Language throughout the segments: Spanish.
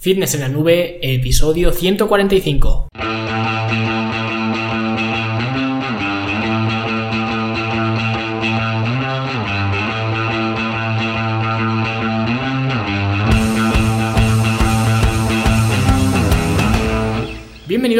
Fitness en la nube, episodio 145.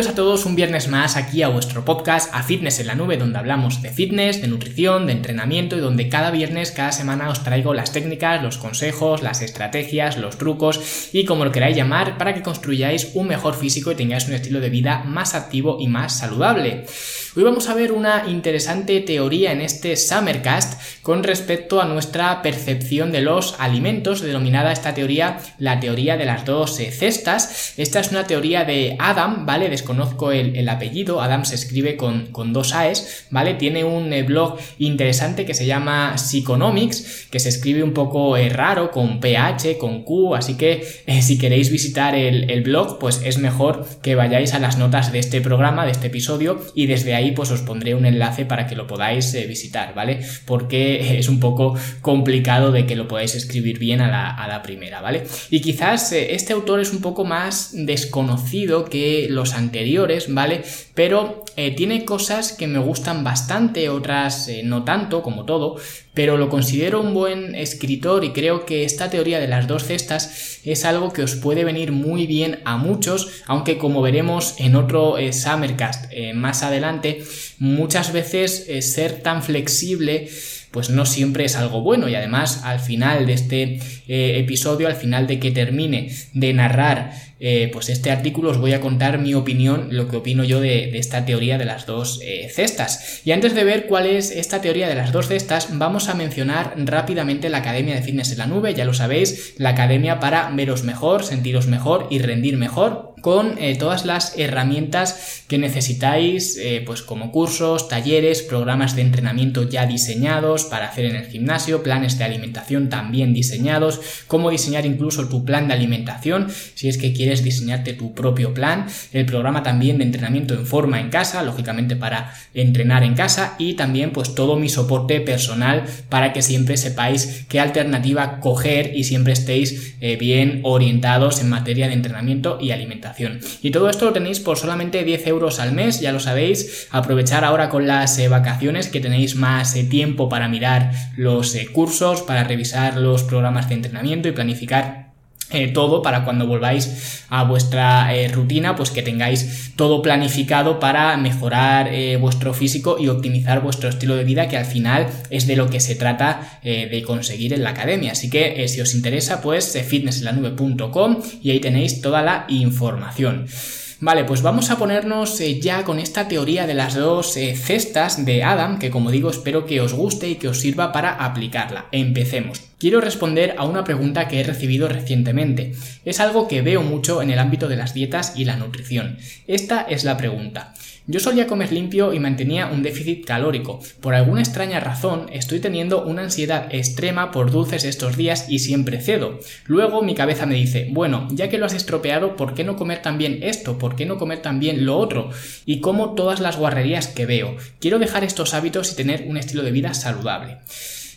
Bienvenidos a todos un viernes más aquí a vuestro podcast A Fitness en la Nube, donde hablamos de fitness, de nutrición, de entrenamiento y donde cada viernes, cada semana os traigo las técnicas, los consejos, las estrategias, los trucos y como lo queráis llamar para que construyáis un mejor físico y tengáis un estilo de vida más activo y más saludable. Hoy vamos a ver una interesante teoría en este Summercast con respecto a nuestra percepción de los alimentos, denominada esta teoría la teoría de las dos eh, cestas. Esta es una teoría de Adam, ¿vale? Desconozco el, apellido, Adam se escribe con, dos AES, ¿vale? Tiene un eh, blog interesante que se llama Psychonomics, que se escribe un poco eh, raro, con PH, con Q, así que si queréis visitar el, el blog, pues es mejor que vayáis a las notas de este programa, de este episodio, y desde ahí ahí pues os pondré un enlace para que lo podáis eh, visitar, ¿vale? Porque es un poco complicado de que lo podáis escribir bien a la, primera, ¿vale? Y quizás eh, este autor es un poco más desconocido que los anteriores, ¿vale? Pero eh, tiene cosas que me gustan bastante, otras no tanto, como todo, pero lo considero un buen escritor y creo que esta teoría de las dos cestas es algo que os puede venir muy bien a muchos, aunque como veremos en otro Summercast más adelante, muchas veces eh, ser tan flexible pues no siempre es algo bueno. Y además al final de este episodio, al final de que termine de narrar eh, pues este artículo os voy a contar mi opinión, lo que opino yo de, esta teoría de las dos eh, cestas. Y antes de ver cuál es esta teoría de las dos cestas, vamos a mencionar rápidamente la Academia de Fitness en la Nube, ya lo sabéis, la academia para veros mejor, sentiros mejor y rendir mejor con eh, todas las herramientas que necesitáis, pues como cursos, talleres, programas de entrenamiento ya diseñados para hacer en el gimnasio, planes de alimentación también diseñados, cómo diseñar incluso tu plan de alimentación, si es que quieres diseñarte tu propio plan, el programa también de entrenamiento en forma en casa, lógicamente para entrenar en casa y también pues todo mi soporte personal para que siempre sepáis qué alternativa coger y siempre estéis eh, bien orientados en materia de entrenamiento y alimentación. Y todo esto lo tenéis por solamente 10 euros al mes, ya lo sabéis, aprovechar ahora con las eh, vacaciones que tenéis más eh, tiempo para mirar los cursos, para revisar los programas de entrenamiento y planificar eh, todo para cuando volváis a vuestra eh, rutina, pues que tengáis todo planificado para mejorar eh, vuestro físico y optimizar vuestro estilo de vida, que al final es de lo que se trata de conseguir en la academia. Así que si os interesa, pues fitnessenlanube.com y ahí tenéis toda la información. Vale, pues vamos a ponernos ya con esta teoría de las dos cestas de Adam, que como digo espero que os guste y que os sirva para aplicarla. Empecemos. Quiero responder a una pregunta que he recibido recientemente. Es algo que veo mucho en el ámbito de las dietas y la nutrición. Esta es la pregunta. Yo solía comer limpio y mantenía un déficit calórico. Por alguna extraña razón estoy teniendo una ansiedad extrema por dulces estos días y siempre cedo. Luego mi cabeza me dice, bueno, ya que lo has estropeado, ¿por qué no comer también esto? ¿Por qué no comer también lo otro? Y como todas las guarrerías que veo. Quiero dejar estos hábitos y tener un estilo de vida saludable.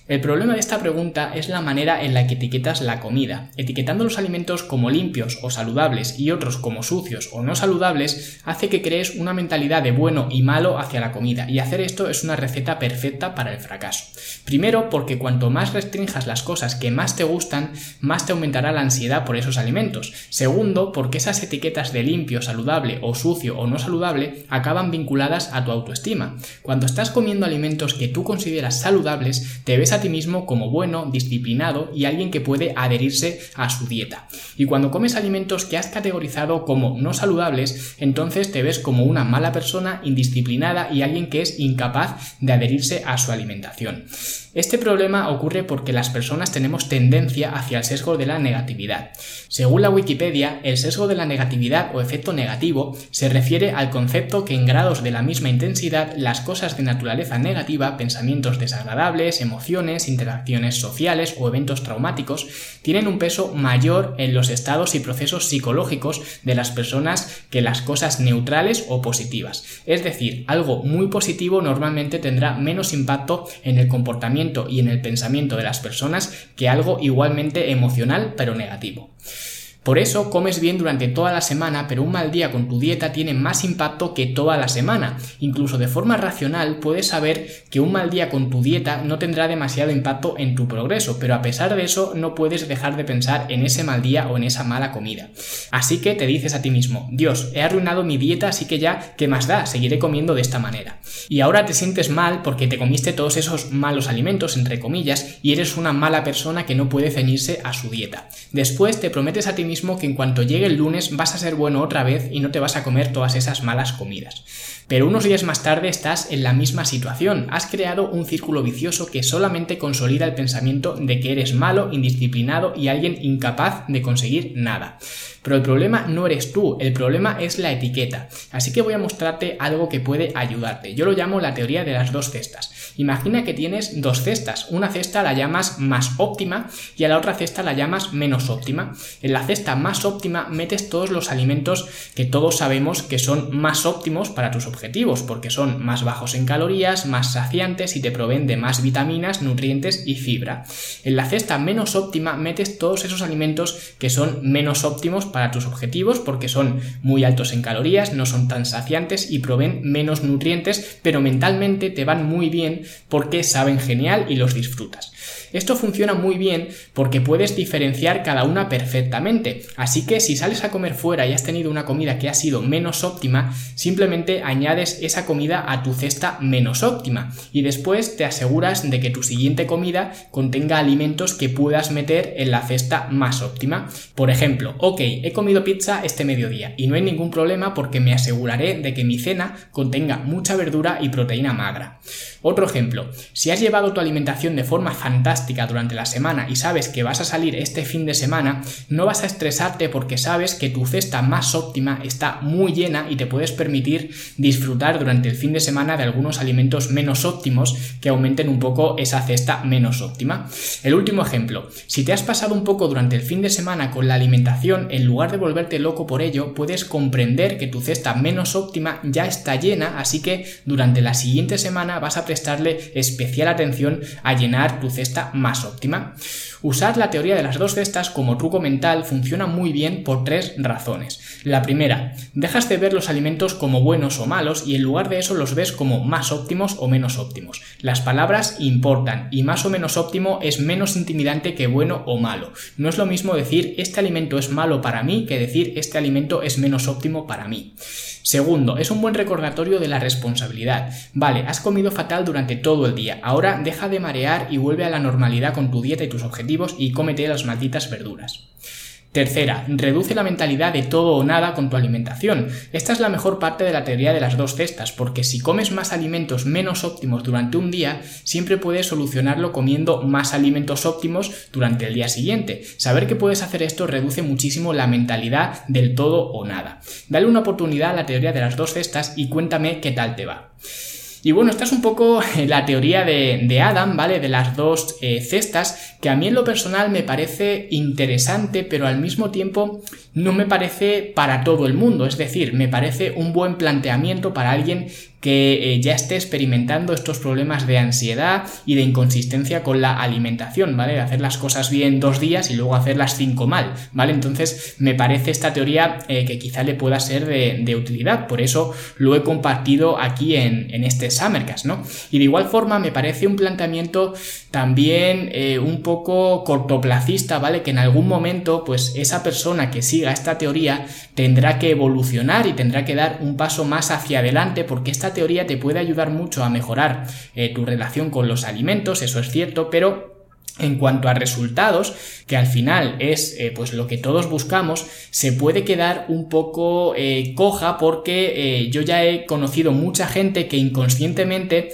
El problema de esta pregunta es la manera en la que etiquetas la comida. Etiquetando los alimentos como limpios o saludables y otros como sucios o no saludables hace que crees una mentalidad de bueno y malo hacia la comida y hacer esto es una receta perfecta para el fracaso. Primero porque cuanto más restrinjas las cosas que más te gustan, más te aumentará la ansiedad por esos alimentos. Segundo porque esas etiquetas de limpio, saludable o sucio o no saludable acaban vinculadas a tu autoestima. Cuando estás comiendo alimentos que tú consideras saludables, te ves a ti mismo como bueno, disciplinado y alguien que puede adherirse a su dieta. Y cuando comes alimentos que has categorizado como no saludables, entonces te ves como una mala persona, indisciplinada y alguien que es incapaz de adherirse a su alimentación. Este problema ocurre porque las personas tenemos tendencia hacia el sesgo de la negatividad. Según la Wikipedia, el sesgo de la negatividad o efecto negativo se refiere al concepto que en grados de la misma intensidad las cosas de naturaleza negativa, pensamientos desagradables, emociones, interacciones sociales o eventos traumáticos, tienen un peso mayor en los estados y procesos psicológicos de las personas que las cosas neutrales o positivas. Es decir, algo muy positivo normalmente tendrá menos impacto en el comportamiento y en el pensamiento de las personas que algo igualmente emocional pero negativo. Por eso comes bien durante toda la semana, pero un mal día con tu dieta tiene más impacto que toda la semana. Incluso de forma racional puedes saber que un mal día con tu dieta no tendrá demasiado impacto en tu progreso, pero a pesar de eso no puedes dejar de pensar en ese mal día o en esa mala comida. Así que te dices a ti mismo, Dios, he arruinado mi dieta, así que ya, ¿qué más da? Seguiré comiendo de esta manera. Y ahora te sientes mal porque te comiste todos esos malos alimentos, entre comillas, y eres una mala persona que no puede ceñirse a su dieta. Después te prometes a ti mismo que en cuanto llegue el lunes vas a ser bueno otra vez y no te vas a comer todas esas malas comidas. Pero unos días más tarde estás en la misma situación, has creado un círculo vicioso que solamente consolida el pensamiento de que eres malo, indisciplinado y alguien incapaz de conseguir nada. Pero el problema no eres tú, el problema es la etiqueta. Así que voy a mostrarte algo que puede ayudarte. Yo lo llamo la teoría de las dos cestas. Imagina que tienes dos cestas. Una cesta la llamas más óptima y a la otra cesta la llamas menos óptima. En la cesta más óptima metes todos los alimentos que todos sabemos que son más óptimos para tus objetivos, porque son más bajos en calorías, más saciantes y te proveen de más vitaminas, nutrientes y fibra. En la cesta menos óptima metes todos esos alimentos que son menos óptimos para tus objetivos porque son muy altos en calorías, no son tan saciantes y proveen menos nutrientes, pero mentalmente te van muy bien porque saben genial y los disfrutas. Esto funciona muy bien porque puedes diferenciar cada una perfectamente, así que si sales a comer fuera y has tenido una comida que ha sido menos óptima, simplemente añades esa comida a tu cesta menos óptima y después te aseguras de que tu siguiente comida contenga alimentos que puedas meter en la cesta más óptima. Por ejemplo, ok, he comido pizza este mediodía y no hay ningún problema porque me aseguraré de que mi cena contenga mucha verdura y proteína magra. Otro ejemplo, si has llevado tu alimentación de forma fantástica durante la semana y sabes que vas a salir este fin de semana, no vas a estresarte porque sabes que tu cesta más óptima está muy llena y te puedes permitir disfrutar durante el fin de semana de algunos alimentos menos óptimos que aumenten un poco esa cesta menos óptima. El último ejemplo, si te has pasado un poco durante el fin de semana con la alimentación, en lugar de volverte loco por ello, puedes comprender que tu cesta menos óptima ya está llena, así que durante la siguiente semana vas a prestarle especial atención a llenar tu cesta más óptima. Usar la teoría de las dos cestas como truco mental funciona muy bien por tres razones. La primera, dejas de ver los alimentos como buenos o malos y en lugar de eso los ves como más óptimos o menos óptimos. Las palabras importan y más o menos óptimo es menos intimidante que bueno o malo. No es lo mismo decir este alimento es malo para mí que decir este alimento es menos óptimo para mí. Segundo, es un buen recordatorio de la responsabilidad. Vale, has comido fatal durante todo el día. Ahora deja de marear y vuelve a la normalidad con tu dieta y tus objetivos y cómete las malditas verduras. Tercera, reduce la mentalidad de todo o nada con tu alimentación. Esta es la mejor parte de la teoría de las dos cestas, porque si comes más alimentos menos óptimos durante un día, siempre puedes solucionarlo comiendo más alimentos óptimos durante el día siguiente. Saber que puedes hacer esto reduce muchísimo la mentalidad del todo o nada. Dale una oportunidad a la teoría de las dos cestas y cuéntame qué tal te va. Y bueno, esta es un poco la teoría de, Adam, ¿vale? De las dos eh, cestas, que a mí en lo personal me parece interesante, pero al mismo tiempo no me parece para todo el mundo. Es decir, me parece un buen planteamiento para alguien que eh, ya esté experimentando estos problemas de ansiedad y de inconsistencia con la alimentación, ¿vale? De hacer las cosas bien dos días y luego hacerlas cinco mal, ¿vale? Entonces me parece esta teoría eh, que quizá le pueda ser de, utilidad, por eso lo he compartido aquí en, en este Summercast, ¿no? Y de igual forma me parece un planteamiento también eh, un poco cortoplacista, ¿vale? Que en algún momento, pues esa persona que esta teoría tendrá que evolucionar y tendrá que dar un paso más hacia adelante porque esta teoría te puede ayudar mucho a mejorar eh, tu relación con los alimentos, eso es cierto, pero en cuanto a resultados, que al final es eh, pues lo que todos buscamos, se puede quedar un poco eh, coja porque yo ya he conocido mucha gente que inconscientemente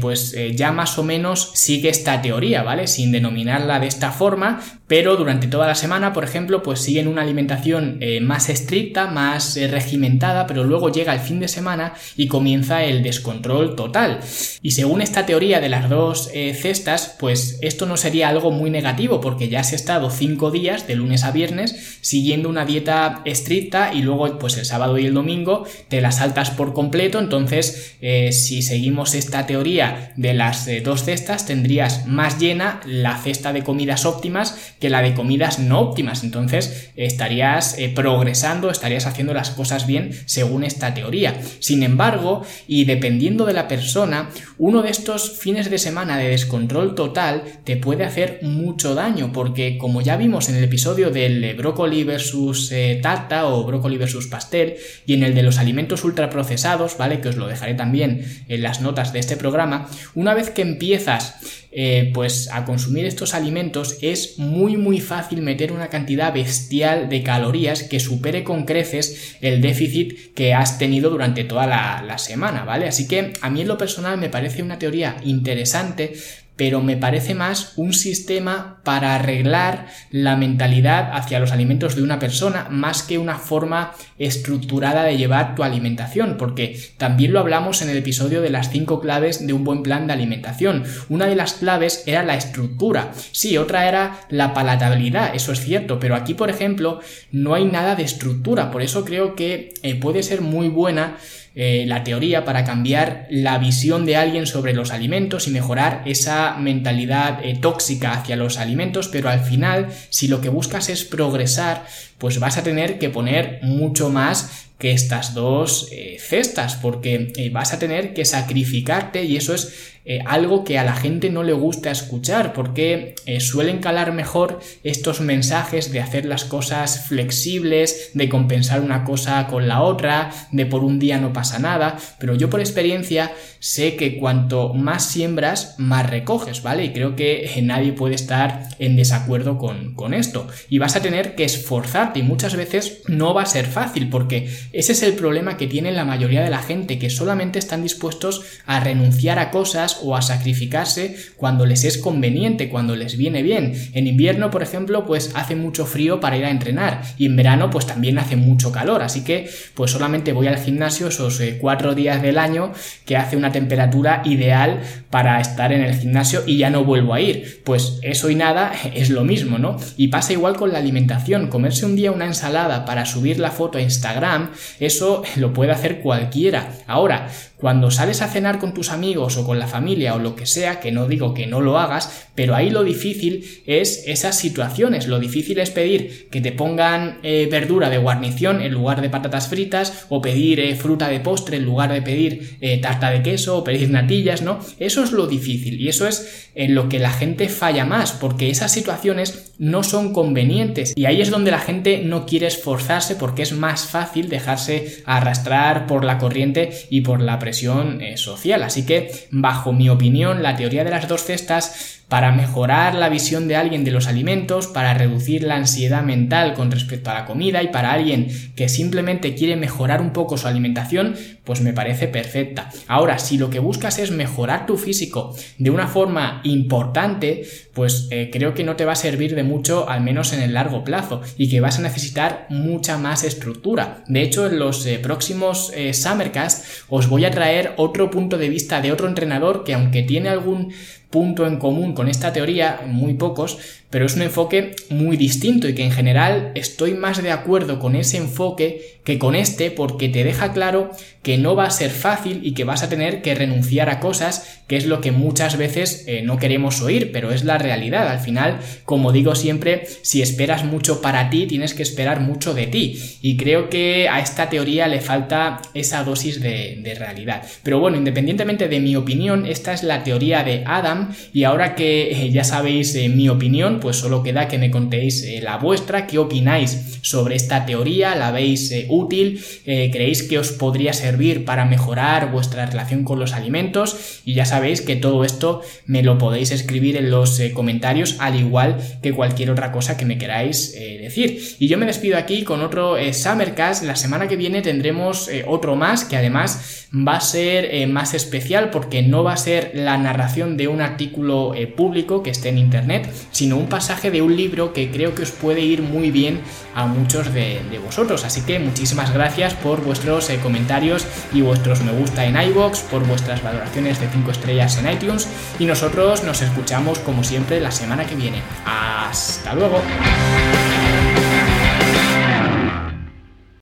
pues ya más o menos sigue esta teoría, ¿vale? Sin denominarla de esta forma, pero durante toda la semana, por ejemplo, pues siguen una alimentación eh, más estricta, más eh, regimentada, pero luego llega el fin de semana y comienza el descontrol total. Y según esta teoría de las dos eh, cestas, pues esto no sería algo muy negativo, porque ya has estado cinco días, de lunes a viernes, siguiendo una dieta estricta y luego, pues el sábado y el domingo te la saltas por completo, entonces si seguimos esta teoría, teoría de las eh, dos cestas tendrías más llena la cesta de comidas óptimas que la de comidas no óptimas. Entonces estarías eh, progresando, estarías haciendo las cosas bien según esta teoría. Sin embargo, y dependiendo de la persona, uno de estos fines de semana de descontrol total te puede hacer mucho daño porque como ya vimos en el episodio del brócoli versus eh, tarta o brócoli versus pastel y en el de los alimentos ultraprocesados, ¿vale? Que os lo dejaré también en las notas de este programa, una vez que empiezas eh, pues a consumir estos alimentos es muy muy fácil meter una cantidad bestial de calorías que supere con creces el déficit que has tenido durante toda la, la semana, ¿vale? Así que a mí en lo personal me parece una teoría interesante pero me parece más un sistema para arreglar la mentalidad hacia los alimentos de una persona más que una forma estructurada de llevar tu alimentación, porque también lo hablamos en el episodio de las cinco claves de un buen plan de alimentación. Una de las claves era la estructura, sí, otra era la palatabilidad, eso es cierto, pero aquí, por ejemplo, no hay nada de estructura, por eso creo que eh, puede ser muy buena eh, la teoría para cambiar la visión de alguien sobre los alimentos y mejorar esa mentalidad eh, tóxica hacia los alimentos, pero al final, si lo que buscas es progresar, pues vas a tener que poner mucho más que estas dos eh, cestas, porque vas a tener que sacrificarte y eso es eh, algo que a la gente no le gusta escuchar porque eh, suelen calar mejor estos mensajes de hacer las cosas flexibles, de compensar una cosa con la otra, de por un día no pasa nada, pero yo por experiencia sé que cuanto más siembras, más recoges, ¿vale? Y creo que eh, nadie puede estar en desacuerdo con, con esto. Y vas a tener que esforzarte y muchas veces no va a ser fácil porque ese es el problema que tiene la mayoría de la gente, que solamente están dispuestos a renunciar a cosas o a sacrificarse cuando les es conveniente, cuando les viene bien. En invierno, por ejemplo, pues hace mucho frío para ir a entrenar y en verano pues también hace mucho calor, así que pues solamente voy al gimnasio esos eh, cuatro días del año que hace una temperatura ideal para estar en el gimnasio y ya no vuelvo a ir. Pues eso y nada es lo mismo, ¿no? Y pasa igual con la alimentación, comerse un día una ensalada para subir la foto a Instagram, eso lo puede hacer cualquiera. Ahora, cuando sales a cenar con tus amigos o con la familia o lo que sea, que no digo que no lo hagas, pero ahí lo difícil es esas situaciones. Lo difícil es pedir que te pongan eh, verdura de guarnición en lugar de patatas fritas o pedir eh, fruta de postre en lugar de pedir eh, tarta de queso o pedir natillas, ¿no? Eso es lo difícil y eso es en lo que la gente falla más porque esas situaciones no son convenientes y ahí es donde la gente no quiere esforzarse porque es más fácil dejarse arrastrar por la corriente y por la presión social. Así que, bajo mi opinión, la teoría de las dos cestas para mejorar la visión de alguien de los alimentos, para reducir la ansiedad mental con respecto a la comida y para alguien que simplemente quiere mejorar un poco su alimentación, pues me parece perfecta. Ahora, si lo que buscas es mejorar tu físico de una forma importante, pues eh, creo que no te va a servir de mucho, al menos en el largo plazo, y que vas a necesitar mucha más estructura. De hecho, en los eh, próximos eh, Summercast os voy a traer otro punto de vista de otro entrenador que aunque tiene algún punto en común con esta teoría, muy pocos, pero es un enfoque muy distinto y que en general estoy más de acuerdo con ese enfoque que con este porque te deja claro que no va a ser fácil y que vas a tener que renunciar a cosas, que es lo que muchas veces eh, no queremos oír, pero es la realidad. Al final, como digo siempre, si esperas mucho para ti, tienes que esperar mucho de ti. Y creo que a esta teoría le falta esa dosis de, realidad. Pero bueno, independientemente de mi opinión, esta es la teoría de Adam y ahora que eh, ya sabéis eh, mi opinión, pues solo queda que me contéis la vuestra, qué opináis sobre esta teoría, la veis útil, creéis que os podría ser para mejorar vuestra relación con los alimentos y ya sabéis que todo esto me lo podéis escribir en los eh, comentarios al igual que cualquier otra cosa que me queráis eh, decir. Y yo me despido aquí con otro eh, Summercast, la semana que viene tendremos otro más que además va a ser más especial porque no va a ser la narración de un artículo público que esté en internet, sino un pasaje de un libro que creo que os puede ir muy bien a muchos de, vosotros. Así que muchísimas gracias por vuestros comentarios y vuestros me gusta en iBox, por vuestras valoraciones de 5 estrellas en iTunes y nosotros nos escuchamos como siempre la semana que viene. Hasta luego.